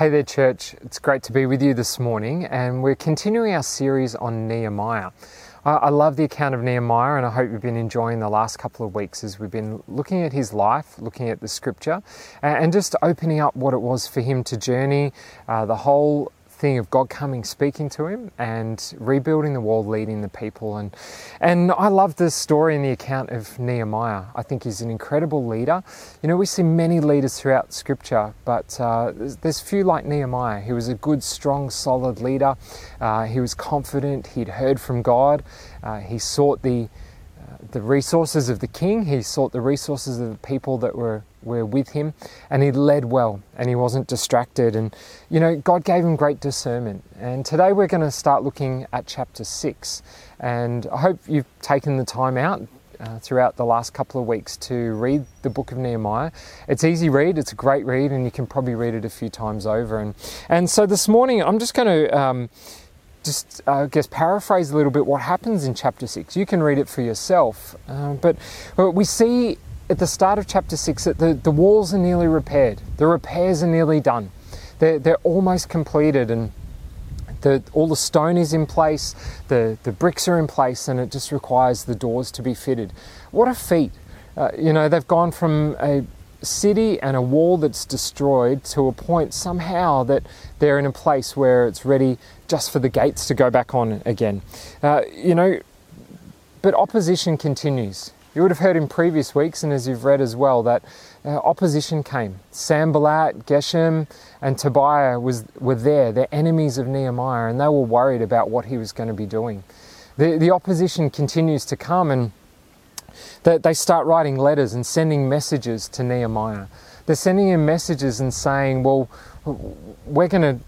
Hey there, church. It's great to be with you this morning, and we're continuing our series on Nehemiah. I love the account of Nehemiah, and I hope you've been enjoying the last couple of weeks as we've been looking at his life, looking at the scripture, and just opening up what it was for him to journey uh, the whole thing of God coming, speaking to him, and rebuilding the wall, leading the people. And, and I love this story and the account of Nehemiah. I think he's an incredible leader. You know, we see many leaders throughout Scripture, but uh, there's, there's, few like Nehemiah. He was a good, strong, solid leader. Uh, he was confident. He'd heard from God. Uh, he sought the the resources of the king, he sought the resources of the people that were, were with him, and he led well and he wasn't distracted. And, you know, God gave him great discernment. And today we're going to start looking at chapter 6. And I hope you've taken the time out uh, throughout the last couple of weeks to read the book of Nehemiah. It's easy read, it's a great read, and you can probably read it a few times over. And, and so this morning I'm just going to. Um, just, uh, I guess, paraphrase a little bit what happens in chapter 6. You can read it for yourself. Uh, but we see at the start of chapter 6 that the, the walls are nearly repaired, the repairs are nearly done, they're, they're almost completed, and the, all the stone is in place, the, the bricks are in place, and it just requires the doors to be fitted. What a feat! Uh, you know, they've gone from a city and a wall that's destroyed to a point somehow that they're in a place where it's ready just for the gates to go back on again. Uh, you know, but opposition continues. You would have heard in previous weeks, and as you've read as well, that uh, opposition came. Sanballat, Geshem, and Tobiah was, were there. They're enemies of Nehemiah, and they were worried about what he was going to be doing. The, the opposition continues to come, and that they start writing letters and sending messages to Nehemiah. They're sending him messages and saying, Well, we're going to,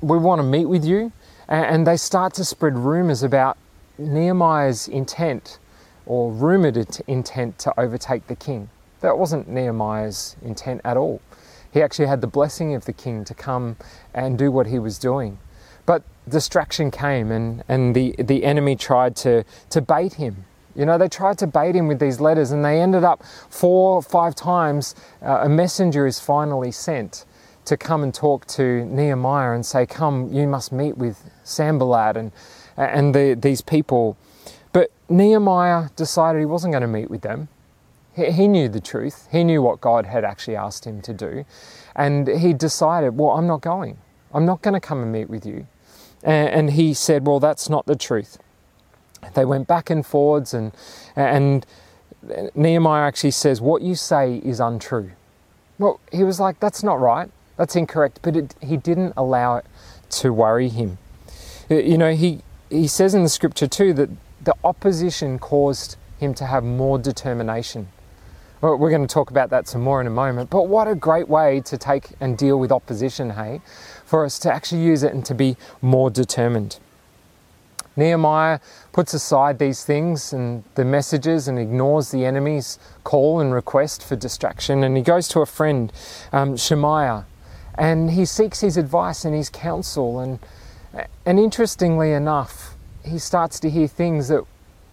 we want to meet with you. And they start to spread rumors about Nehemiah's intent or rumored intent to overtake the king. That wasn't Nehemiah's intent at all. He actually had the blessing of the king to come and do what he was doing. But distraction came and, and the, the enemy tried to, to bait him you know, they tried to bait him with these letters and they ended up four or five times. Uh, a messenger is finally sent to come and talk to Nehemiah and say, Come, you must meet with Sanballat and, and the, these people. But Nehemiah decided he wasn't going to meet with them. He, knew the truth, he knew what God had actually asked him to do. And he decided, Well, I'm not going. I'm not going to come and meet with you. And, and he said, Well, that's not the truth. They went back and forwards, and, and Nehemiah actually says, What you say is untrue. Well, he was like, That's not right. That's incorrect. But it, he didn't allow it to worry him. You know, he, he says in the scripture too that the opposition caused him to have more determination. We're going to talk about that some more in a moment. But what a great way to take and deal with opposition, hey? For us to actually use it and to be more determined. Nehemiah puts aside these things and the messages and ignores the enemy's call and request for distraction. And he goes to a friend, um, Shemaiah, and he seeks his advice and his counsel. And, and interestingly enough, he starts to hear things that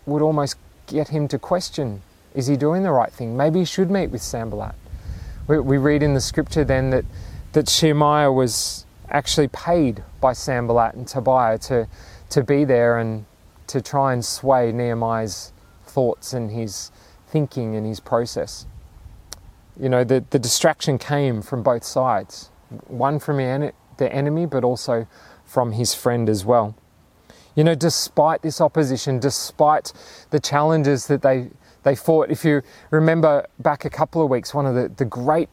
would almost get him to question is he doing the right thing? Maybe he should meet with Sanballat. We, we read in the scripture then that, that Shemaiah was actually paid by Sanballat and Tobiah to to be there and to try and sway Nehemiah's thoughts and his thinking and his process. You know, the, the distraction came from both sides one from the enemy, but also from his friend as well. You know, despite this opposition, despite the challenges that they, they fought, if you remember back a couple of weeks, one of the, the great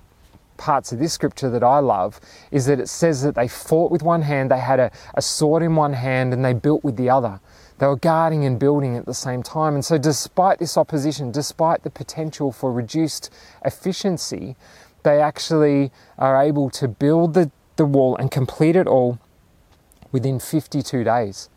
parts of this scripture that I love is that it says that they fought with one hand, they had a, a sword in one hand, and they built with the other. They were guarding and building at the same time. And so, despite this opposition, despite the potential for reduced efficiency, they actually are able to build the, the wall and complete it all within 52 days.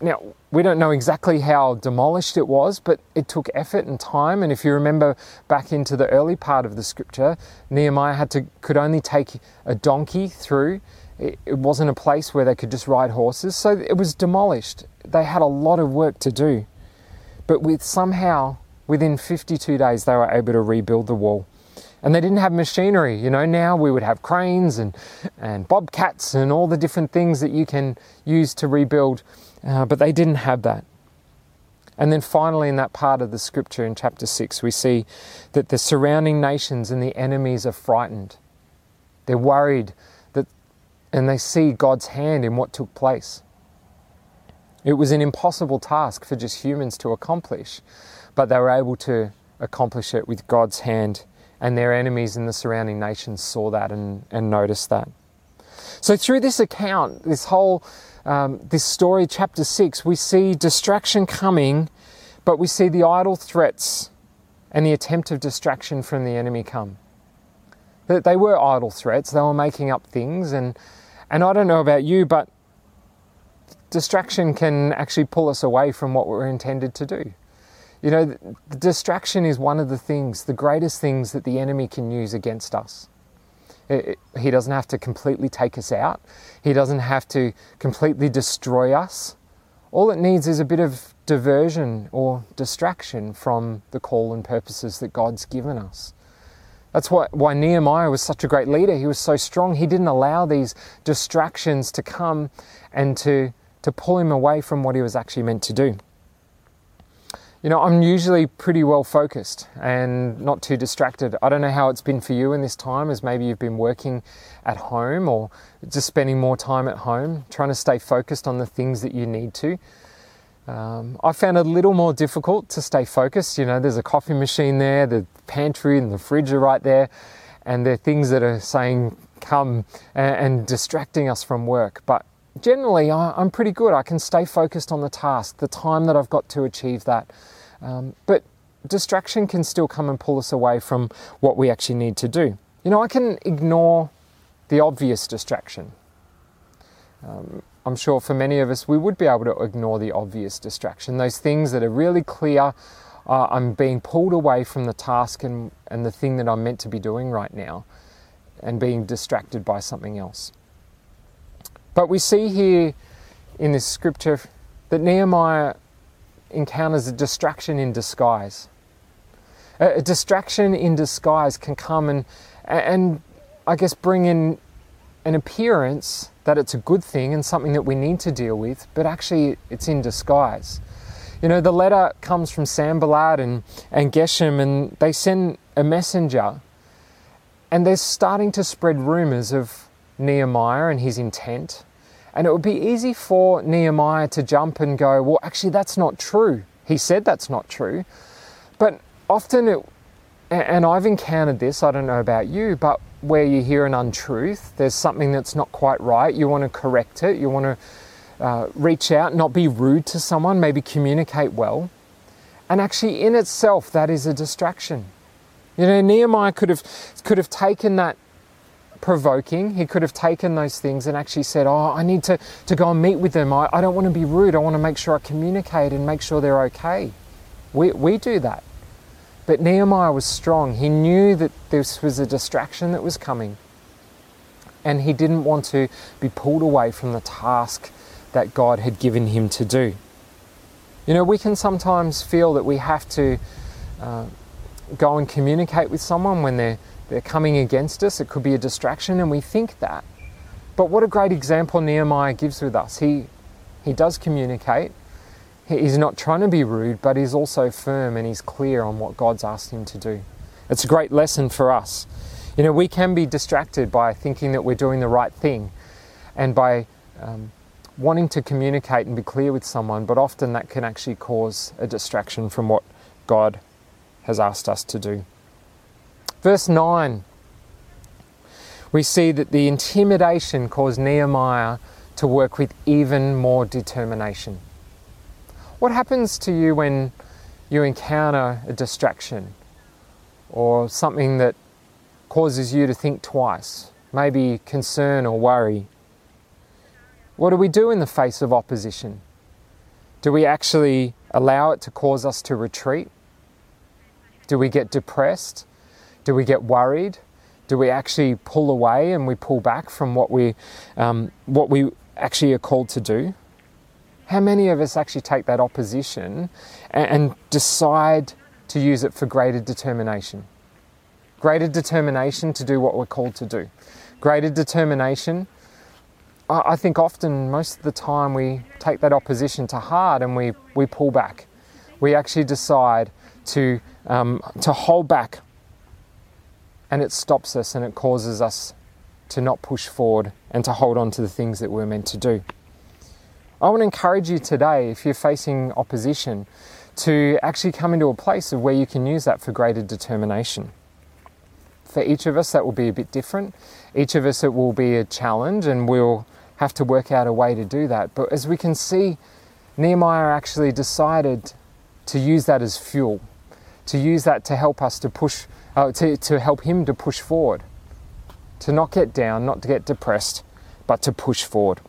Now, we don't know exactly how demolished it was, but it took effort and time. And if you remember back into the early part of the scripture, Nehemiah had to could only take a donkey through. It, wasn't a place where they could just ride horses, so it was demolished. They had a lot of work to do, but with somehow within 52 days they were able to rebuild the wall and they didn't have machinery. You know, now we would have cranes and, and bobcats and all the different things that you can use to rebuild, uh, but they didn't have that. And then finally, in that part of the scripture in chapter 6, we see that the surrounding nations and the enemies are frightened. They're worried that, and they see God's hand in what took place. It was an impossible task for just humans to accomplish, but they were able to accomplish it with God's hand and their enemies in the surrounding nations saw that and, and noticed that. So, through this account, this whole um, this story, chapter six, we see distraction coming, but we see the idle threats and the attempt of distraction from the enemy come. That they were idle threats; they were making up things, and and I don't know about you, but distraction can actually pull us away from what we're intended to do. You know, the distraction is one of the things, the greatest things that the enemy can use against us. It, he doesn't have to completely take us out, he doesn't have to completely destroy us. All it needs is a bit of diversion or distraction from the call and purposes that God's given us. That's why, why Nehemiah was such a great leader. He was so strong. He didn't allow these distractions to come and to, to pull him away from what he was actually meant to do. You know, I'm usually pretty well focused and not too distracted. I don't know how it's been for you in this time, as maybe you've been working at home or just spending more time at home, trying to stay focused on the things that you need to. Um, I found it a little more difficult to stay focused. You know, there's a coffee machine there, the pantry and the fridge are right there, and there are things that are saying come and, and distracting us from work. But generally, I, I'm pretty good. I can stay focused on the task, the time that I've got to achieve that. Um, but distraction can still come and pull us away from what we actually need to do. You know, I can ignore the obvious distraction. Um, I'm sure for many of us, we would be able to ignore the obvious distraction, those things that are really clear. Uh, I'm being pulled away from the task and, and the thing that I'm meant to be doing right now and being distracted by something else. But we see here in this scripture that Nehemiah encounters a distraction in disguise. A, a distraction in disguise can come and, and I guess bring in an appearance that it's a good thing and something that we need to deal with, but actually it's in disguise. You know, the letter comes from Sanballat and, and Geshem, and they send a messenger, and they're starting to spread rumors of Nehemiah and his intent. And it would be easy for Nehemiah to jump and go, well, actually, that's not true. He said that's not true. But often, it, and I've encountered this, I don't know about you, but where you hear an untruth, there's something that's not quite right, you want to correct it, you want to uh, reach out, not be rude to someone, maybe communicate well. And actually, in itself, that is a distraction. You know, Nehemiah could have could have taken that provoking. He could have taken those things and actually said, Oh, I need to, to go and meet with them. I, I don't want to be rude. I want to make sure I communicate and make sure they're okay. We, we do that. But Nehemiah was strong. He knew that this was a distraction that was coming. And he didn't want to be pulled away from the task that God had given him to do. You know, we can sometimes feel that we have to uh, go and communicate with someone when they're they're coming against us. It could be a distraction, and we think that. But what a great example Nehemiah gives with us. He, he does communicate. He's not trying to be rude, but he's also firm and he's clear on what God's asked him to do. It's a great lesson for us. You know, we can be distracted by thinking that we're doing the right thing and by um, wanting to communicate and be clear with someone, but often that can actually cause a distraction from what God has asked us to do. Verse 9, we see that the intimidation caused Nehemiah to work with even more determination. What happens to you when you encounter a distraction or something that causes you to think twice, maybe concern or worry? What do we do in the face of opposition? Do we actually allow it to cause us to retreat? Do we get depressed? Do we get worried? Do we actually pull away and we pull back from what we, um, what we actually are called to do? How many of us actually take that opposition and, and decide to use it for greater determination? Greater determination to do what we're called to do. Greater determination. I think often, most of the time, we take that opposition to heart and we, we pull back. We actually decide to, um, to hold back and it stops us and it causes us to not push forward and to hold on to the things that we're meant to do. I want to encourage you today, if you're facing opposition, to actually come into a place of where you can use that for greater determination. For each of us, that will be a bit different. Each of us, it will be a challenge, and we'll have to work out a way to do that. But as we can see, Nehemiah actually decided to use that as fuel, to use that to help us to push uh, to, to help him to push forward, to not get down, not to get depressed, but to push forward.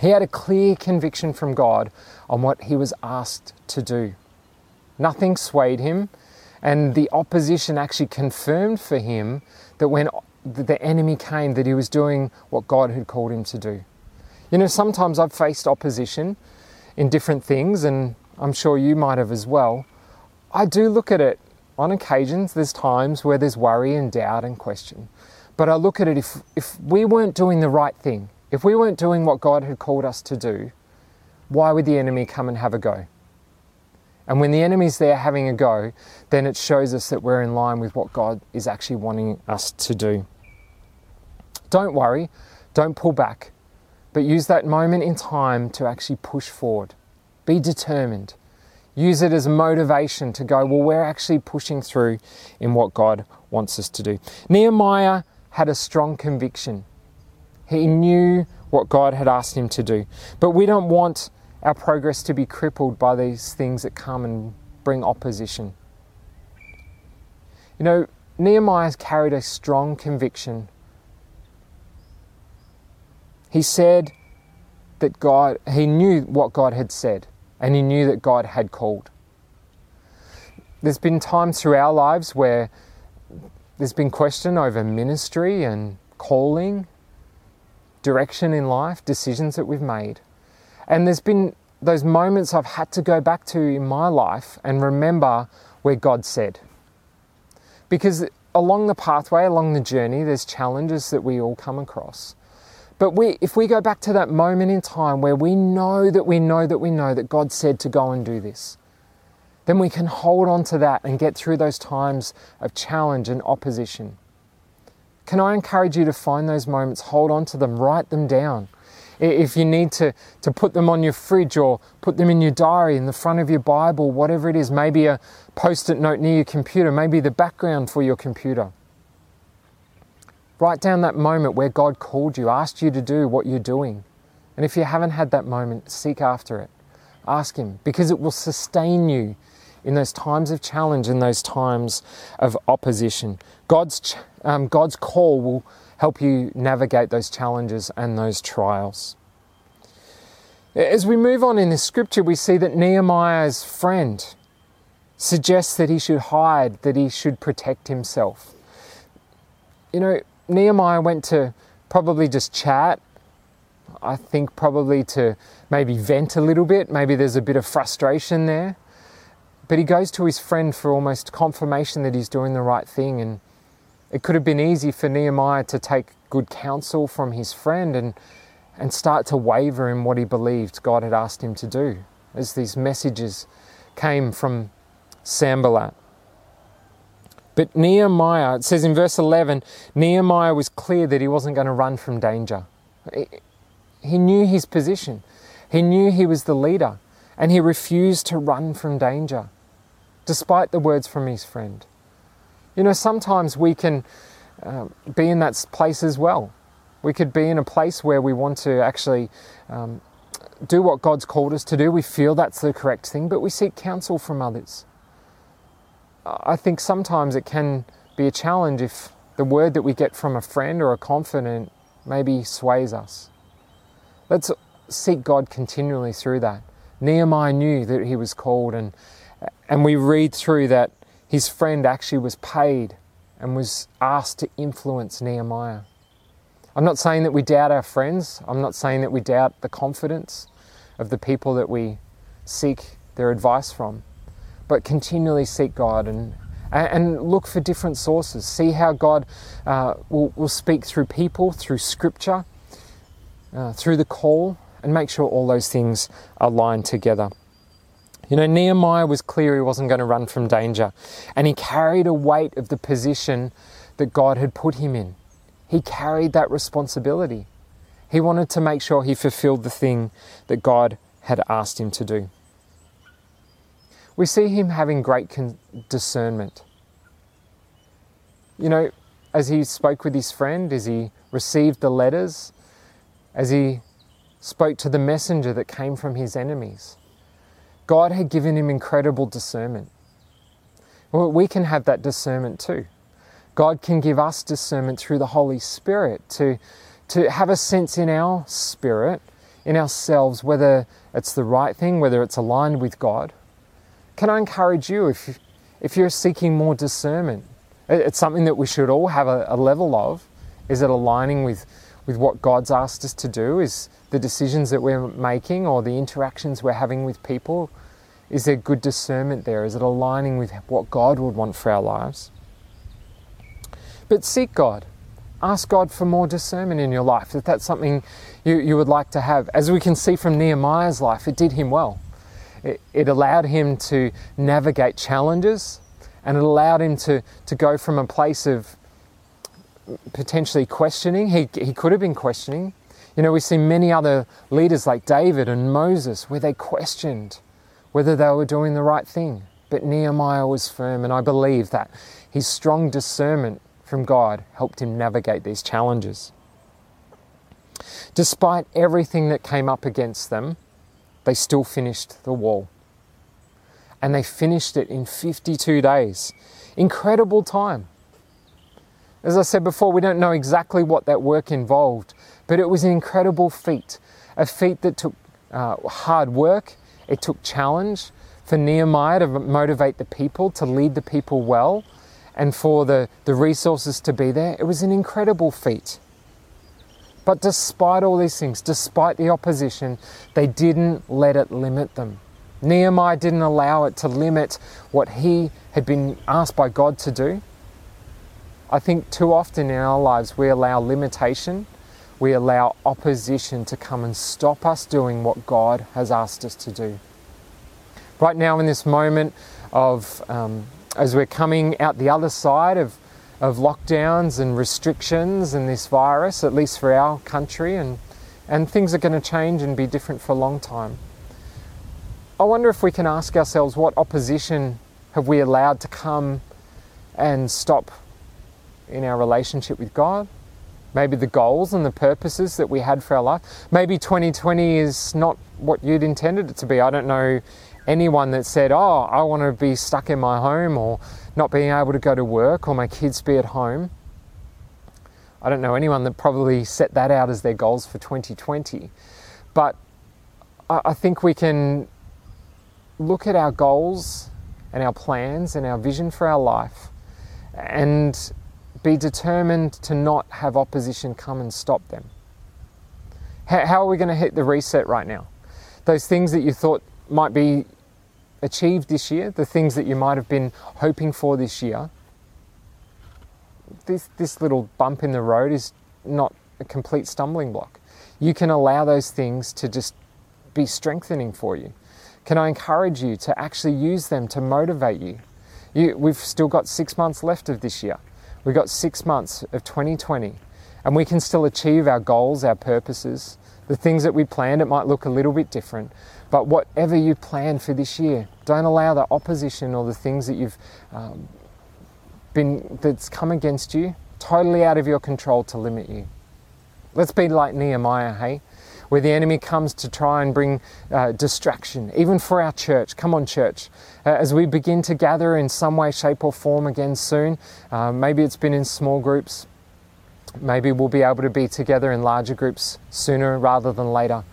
He had a clear conviction from God on what he was asked to do. Nothing swayed him, and the opposition actually confirmed for him that when the enemy came, that he was doing what God had called him to do. You know, sometimes I've faced opposition in different things, and I'm sure you might have as well. I do look at it on occasions, there's times where there's worry and doubt and question. But I look at it if, if we weren't doing the right thing, if we weren't doing what God had called us to do, why would the enemy come and have a go? And when the enemy's there having a go, then it shows us that we're in line with what God is actually wanting us to do. Don't worry, don't pull back, but use that moment in time to actually push forward. Be determined. Use it as motivation to go, well, we're actually pushing through in what God wants us to do. Nehemiah had a strong conviction. He knew what God had asked him to do. But we don't want our progress to be crippled by these things that come and bring opposition. You know, Nehemiah carried a strong conviction. He said that God, he knew what God had said and he knew that God had called. There's been times through our lives where there's been question over ministry and calling, direction in life, decisions that we've made. And there's been those moments I've had to go back to in my life and remember where God said. Because along the pathway, along the journey, there's challenges that we all come across. But we, if we go back to that moment in time where we know that we know that we know that God said to go and do this, then we can hold on to that and get through those times of challenge and opposition. Can I encourage you to find those moments, hold on to them, write them down. If you need to, to put them on your fridge or put them in your diary, in the front of your Bible, whatever it is, maybe a post it note near your computer, maybe the background for your computer. Write down that moment where God called you, asked you to do what you're doing. And if you haven't had that moment, seek after it. Ask Him because it will sustain you in those times of challenge, in those times of opposition. God's, um, God's call will help you navigate those challenges and those trials. As we move on in this scripture, we see that Nehemiah's friend suggests that he should hide, that he should protect himself. You know, Nehemiah went to probably just chat. I think probably to maybe vent a little bit. Maybe there's a bit of frustration there. But he goes to his friend for almost confirmation that he's doing the right thing. And it could have been easy for Nehemiah to take good counsel from his friend and, and start to waver in what he believed God had asked him to do as these messages came from Sanballat. But Nehemiah, it says in verse 11, Nehemiah was clear that he wasn't going to run from danger. He knew his position, he knew he was the leader, and he refused to run from danger, despite the words from his friend. You know, sometimes we can uh, be in that place as well. We could be in a place where we want to actually um, do what God's called us to do. We feel that's the correct thing, but we seek counsel from others. I think sometimes it can be a challenge if the word that we get from a friend or a confidant maybe sways us. Let's seek God continually through that. Nehemiah knew that he was called, and, and we read through that his friend actually was paid and was asked to influence Nehemiah. I'm not saying that we doubt our friends, I'm not saying that we doubt the confidence of the people that we seek their advice from, but continually seek God and, and look for different sources. See how God uh, will, will speak through people, through scripture, uh, through the call, and make sure all those things align together. You know, Nehemiah was clear he wasn't going to run from danger, and he carried a weight of the position that God had put him in. He carried that responsibility. He wanted to make sure he fulfilled the thing that God had asked him to do. We see him having great discernment. You know, as he spoke with his friend, as he received the letters, as he spoke to the messenger that came from his enemies, God had given him incredible discernment. Well, we can have that discernment too. God can give us discernment through the Holy Spirit to, to have a sense in our spirit, in ourselves, whether it's the right thing, whether it's aligned with God. Can I encourage you, if, if you're seeking more discernment, it's something that we should all have a, a level of. Is it aligning with, with what God's asked us to do? Is the decisions that we're making or the interactions we're having with people, is there good discernment there? Is it aligning with what God would want for our lives? But seek God. Ask God for more discernment in your life, if that's something you, you would like to have. As we can see from Nehemiah's life, it did him well. It, it allowed him to navigate challenges and it allowed him to, to go from a place of potentially questioning. He, he could have been questioning, you know, we see many other leaders like David and Moses where they questioned whether they were doing the right thing. But Nehemiah was firm, and I believe that his strong discernment from God helped him navigate these challenges. Despite everything that came up against them, they still finished the wall. And they finished it in 52 days. Incredible time. As I said before, we don't know exactly what that work involved, but it was an incredible feat, a feat that took uh, hard work, it took challenge for Nehemiah to motivate the people, to lead the people well, and for the, the resources to be there. It was an incredible feat. But despite all these things, despite the opposition, they didn't let it limit them. Nehemiah didn't allow it to limit what he had been asked by God to do. I think too often in our lives we allow limitation we allow opposition to come and stop us doing what God has asked us to do. Right now, in this moment of, um, as we're coming out the other side of, of lockdowns and restrictions and this virus, at least for our country, and, and things are going to change and be different for a long time. I wonder if we can ask ourselves what opposition have we allowed to come and stop in our relationship with God? maybe the goals and the purposes that we had for our life. Maybe 2020 is not what you'd intended it to be. I don't know anyone that said, Oh, I want to be stuck in my home or not being able to go to work or my kids be at home. I don't know anyone that probably set that out as their goals for 2020. But I think we can look at our goals and our plans and our vision for our life and be determined to not have opposition come and stop them. How, are we going to hit the reset right now? Those things that you thought might be achieved this year, the things that you might have been hoping for this year, this, this little bump in the road is not a complete stumbling block. You can allow those things to just be strengthening for you. Can I encourage you to actually use them to motivate you? you we've still got six months left of this year. We've got six months of 2020 and we can still achieve our goals, our purposes. The things that we planned, it might look a little bit different. But whatever you plan for this year, don't allow the opposition or the things that you've um, been, that's come against you, totally out of your control to limit you. Let's be like Nehemiah, hey? where the enemy comes to try and bring uh, distraction, even for our church. Come on, church. Uh, as we begin to gather in some way, shape, or form again soon, uh, maybe it's been in small groups, maybe we'll be able to be together in larger groups sooner rather than later.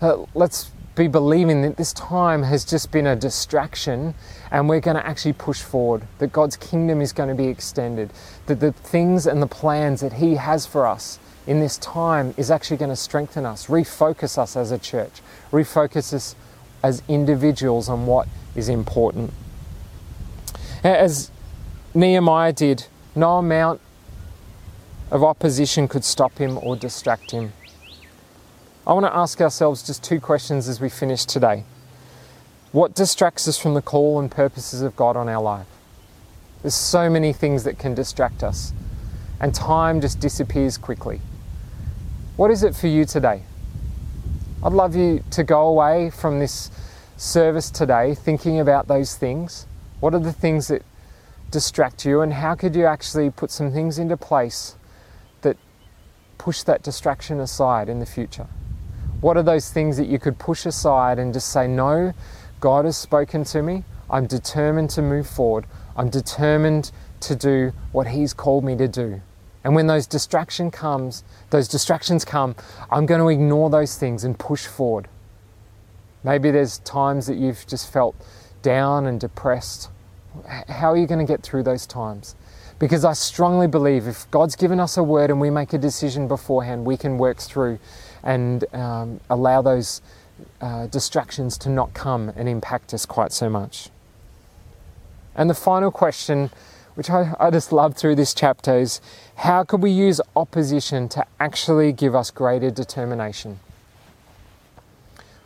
Uh, let's be believing that this time has just been a distraction and we're going to actually push forward, that God's kingdom is going to be extended, that the things and the plans that He has for us in this time is actually going to strengthen us, refocus us as a church, refocus us as individuals on what is important. As Nehemiah did, no amount of opposition could stop him or distract him. I want to ask ourselves just two questions as we finish today. What distracts us from the call and purposes of God on our life? There's so many things that can distract us, and time just disappears quickly. What is it for you today? I'd love you to go away from this service today thinking about those things. What are the things that distract you, and how could you actually put some things into place push that distraction aside in the future? What are those things that you could push aside and just say, No, God has spoken to me. I'm determined to move forward. I'm determined to do what He's called me to do. And when those distraction comes, those distractions come, I'm going to ignore those things and push forward. Maybe there's times that you've just felt down and depressed. How are you going to get through those times? Because I strongly believe if God's given us a word and we make a decision beforehand, we can work through and um, allow those uh, distractions to not come and impact us quite so much. And the final question, which I, I just love through this chapter, is how could we use opposition to actually give us greater determination?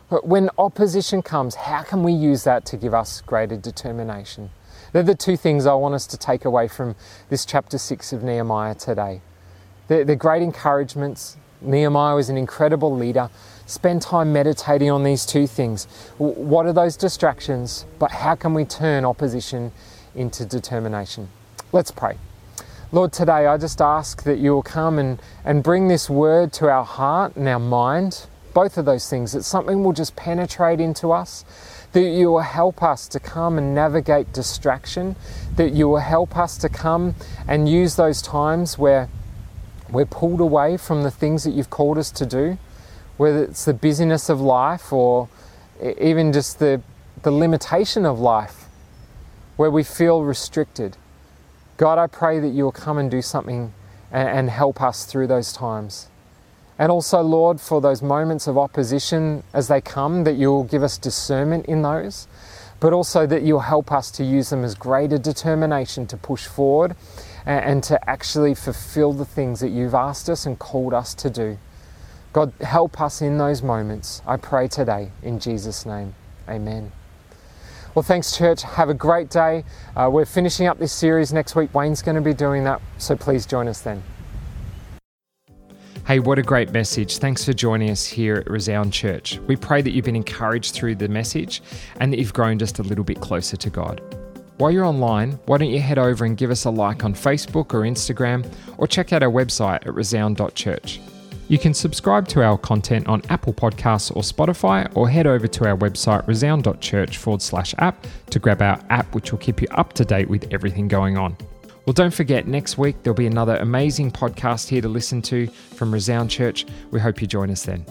But when opposition comes, how can we use that to give us greater determination? They're the two things I want us to take away from this chapter 6 of Nehemiah today. They're, they're great encouragements, Nehemiah was an incredible leader. Spend time meditating on these two things. What are those distractions? But how can we turn opposition into determination? Let's pray. Lord, today I just ask that you will come and, and bring this word to our heart and our mind, both of those things, that something will just penetrate into us, that you will help us to come and navigate distraction, that you will help us to come and use those times where we're pulled away from the things that you've called us to do, whether it's the busyness of life or even just the, the limitation of life, where we feel restricted. God, I pray that you'll come and do something and, and help us through those times. And also, Lord, for those moments of opposition as they come, that you'll give us discernment in those, but also that you'll help us to use them as greater determination to push forward and, to actually fulfill the things that you've asked us and called us to do. God, help us in those moments. I pray today in Jesus' name. Amen. Well, thanks, church. Have a great day. Uh, we're finishing up this series next week. Wayne's going to be doing that, so please join us then. Hey, what a great message. Thanks for joining us here at Resound Church. We pray that you've been encouraged through the message and that you've grown just a little bit closer to God. While you're online, why don't you head over and give us a like on Facebook or Instagram, or check out our website at resound.church. You can subscribe to our content on Apple Podcasts or Spotify, or head over to our website resound.church forward slash app to grab our app, which will keep you up to date with everything going on. Well, don't forget, next week there'll be another amazing podcast here to listen to from Resound Church. We hope you join us then.